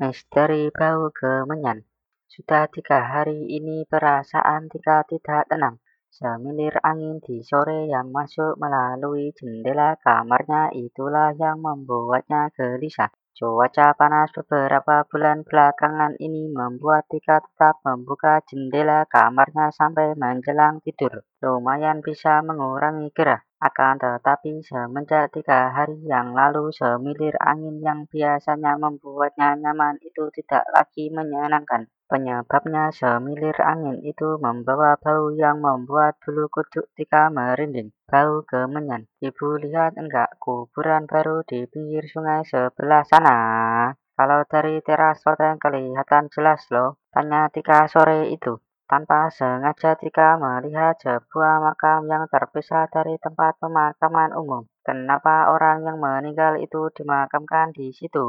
Misteri bau kemenyan. Sudah tiga hari ini perasaan Tika tidak tenang. Semilir angin di sore yang masuk melalui jendela kamarnya itulah yang membuatnya gelisah. Cuaca panas beberapa bulan belakangan ini membuat Tika tetap membuka jendela kamarnya sampai menjelang tidur. Lumayan bisa mengurangi gerah. Akan tetapi semenjak tiga hari yang lalu semilir angin yang biasanya membuatnya nyaman itu tidak lagi menyenangkan. Penyebabnya semilir angin itu membawa bau yang membuat bulu kuduk Tika merinding. Bau kemenyan. Ibu lihat enggak kuburan baru di pinggir sungai sebelah sana? Kalau dari teras loteng kelihatan jelas loh, tanya Tika sore itu. Tanpa sengaja Tika melihat sebuah makam yang terpisah dari tempat pemakaman umum. Kenapa orang yang meninggal itu dimakamkan di situ?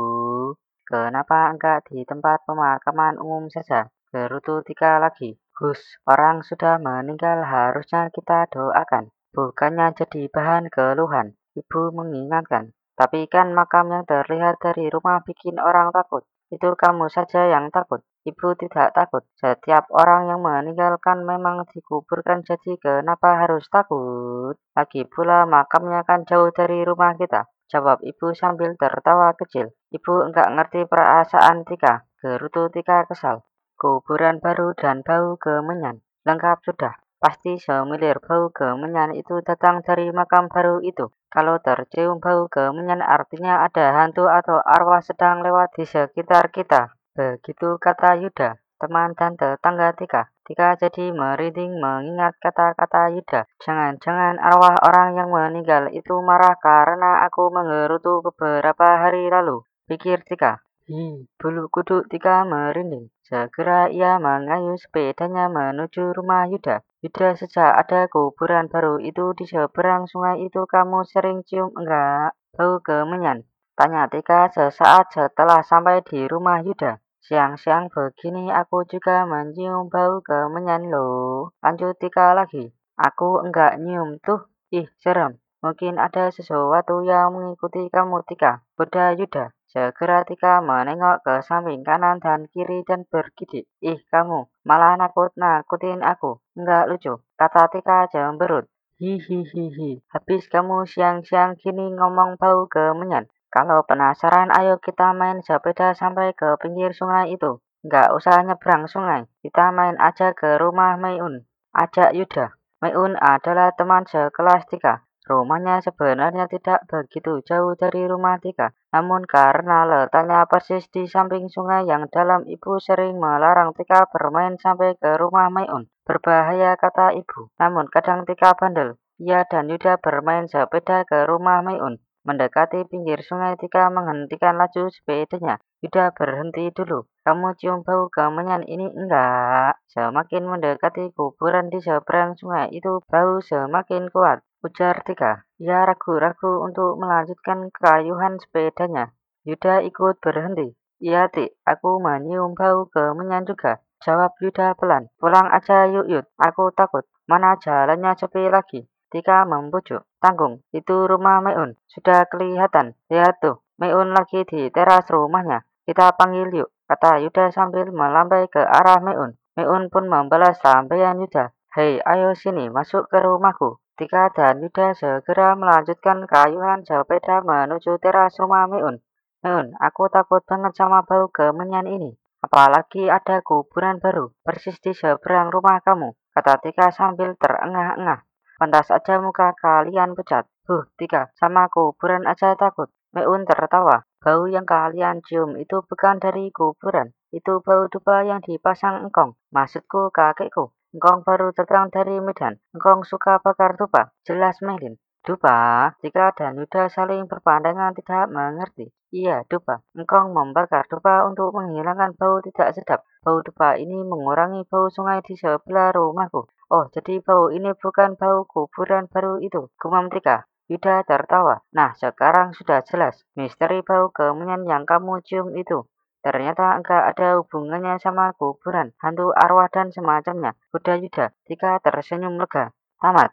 Kenapa enggak di tempat pemakaman umum saja? Gerutu Tika lagi. Hus, orang sudah meninggal harusnya kita doakan. Bukannya jadi bahan keluhan. Ibu mengingatkan. Tapi kan makam yang terlihat dari rumah bikin orang takut. Itu kamu saja yang takut. Ibu tidak takut. Setiap orang yang meninggalkan memang dikuburkan jadi kenapa harus takut? Lagi pula makamnya kan jauh dari rumah kita. Jawab ibu sambil tertawa kecil. Ibu enggak ngerti perasaan Tika. Gerutu Tika kesal. Kuburan baru dan bau kemenyan. Lengkap sudah. Pasti semilir bau kemenyan itu datang dari makam baru itu. Kalau tercium bau kemenyan artinya ada hantu atau arwah sedang lewat di sekitar kita. Begitu kata Yuda, teman dan tetangga Tika. Tika jadi merinding mengingat kata-kata Yuda. Jangan-jangan arwah orang yang meninggal itu marah karena aku menggerutu beberapa hari lalu. Pikir Tika. Hi, bulu kuduk Tika merinding. Segera ia mengayuh sepedanya menuju rumah Yuda. Yuda sejak ada kuburan baru itu di seberang sungai itu kamu sering cium enggak? Bau kemenyan. Tanya Tika sesaat setelah sampai di rumah Yuda. Siang-siang begini aku juga mencium bau kemenyan loh. Lanjut Tika lagi. Aku enggak nyium tuh. Ih, serem. Mungkin ada sesuatu yang mengikuti kamu Tika. Udah Yuda. Segera Tika menengok ke samping kanan dan kiri dan bergidik. Ih, kamu malah nakut-nakutin aku. Enggak lucu. Kata Tika cemberut. Hihihihi. Habis kamu siang-siang gini ngomong bau kemenyan. Kalau penasaran ayo kita main sepeda sampai ke pinggir sungai itu. Nggak usah nyebrang sungai. Kita main aja ke rumah Mayun. Ajak Yuda. Mayun adalah teman sekelas Tika. Rumahnya sebenarnya tidak begitu jauh dari rumah Tika. Namun karena letaknya persis di samping sungai yang dalam ibu sering melarang Tika bermain sampai ke rumah Mayun. Berbahaya kata ibu. Namun kadang Tika bandel. Ia dan Yuda bermain sepeda ke rumah Mayun. Mendekati pinggir sungai, Tika menghentikan laju sepedanya. Yuda berhenti dulu. Kamu cium bau kemenyan ini enggak? Semakin mendekati kuburan di seberang sungai itu, bau semakin kuat. Ujar Tika. Ia ragu-ragu untuk melanjutkan kayuhan sepedanya. Yuda ikut berhenti. Iya, Tik. Aku menyium bau kemenyan juga. Jawab Yuda pelan. Pulang aja yuk, Yud. Aku takut. Mana jalannya sepi lagi. Tika membujuk. Tanggung, itu rumah Meun. Sudah kelihatan. Lihat tuh, Meun lagi di teras rumahnya. Kita panggil yuk, kata Yuda sambil melambai ke arah Meun. Meun pun membalas lambaian Yuda. Hei, ayo sini, masuk ke rumahku. Tika dan Yuda segera melanjutkan kayuhan sepeda menuju teras rumah Meun. Meun, aku takut banget sama bau kemenyan ini. Apalagi ada kuburan baru, persis di seberang rumah kamu, kata Tika sambil terengah-engah. Pantas aja muka kalian pucat. Huh, Tika, sama kuburan aja takut. Meun tertawa. Bau yang kalian cium itu bukan dari kuburan. Itu bau dupa yang dipasang engkong. Maksudku kakekku. Engkong baru tegang dari Medan. Engkong suka bakar dupa. Jelas Melin. Dupa, Tika dan Yuda saling berpandangan tidak mengerti. Iya, dupa. Engkong membakar dupa untuk menghilangkan bau tidak sedap. Bau dupa ini mengurangi bau sungai di sebelah rumahku. Oh, jadi bau ini bukan bau kuburan baru itu. Gumam Tika. Yuda tertawa. Nah, sekarang sudah jelas. Misteri bau kemenyan yang kamu cium itu. Ternyata enggak ada hubungannya sama kuburan, hantu arwah dan semacamnya. Udah Yuda. Tika tersenyum lega. Tamat.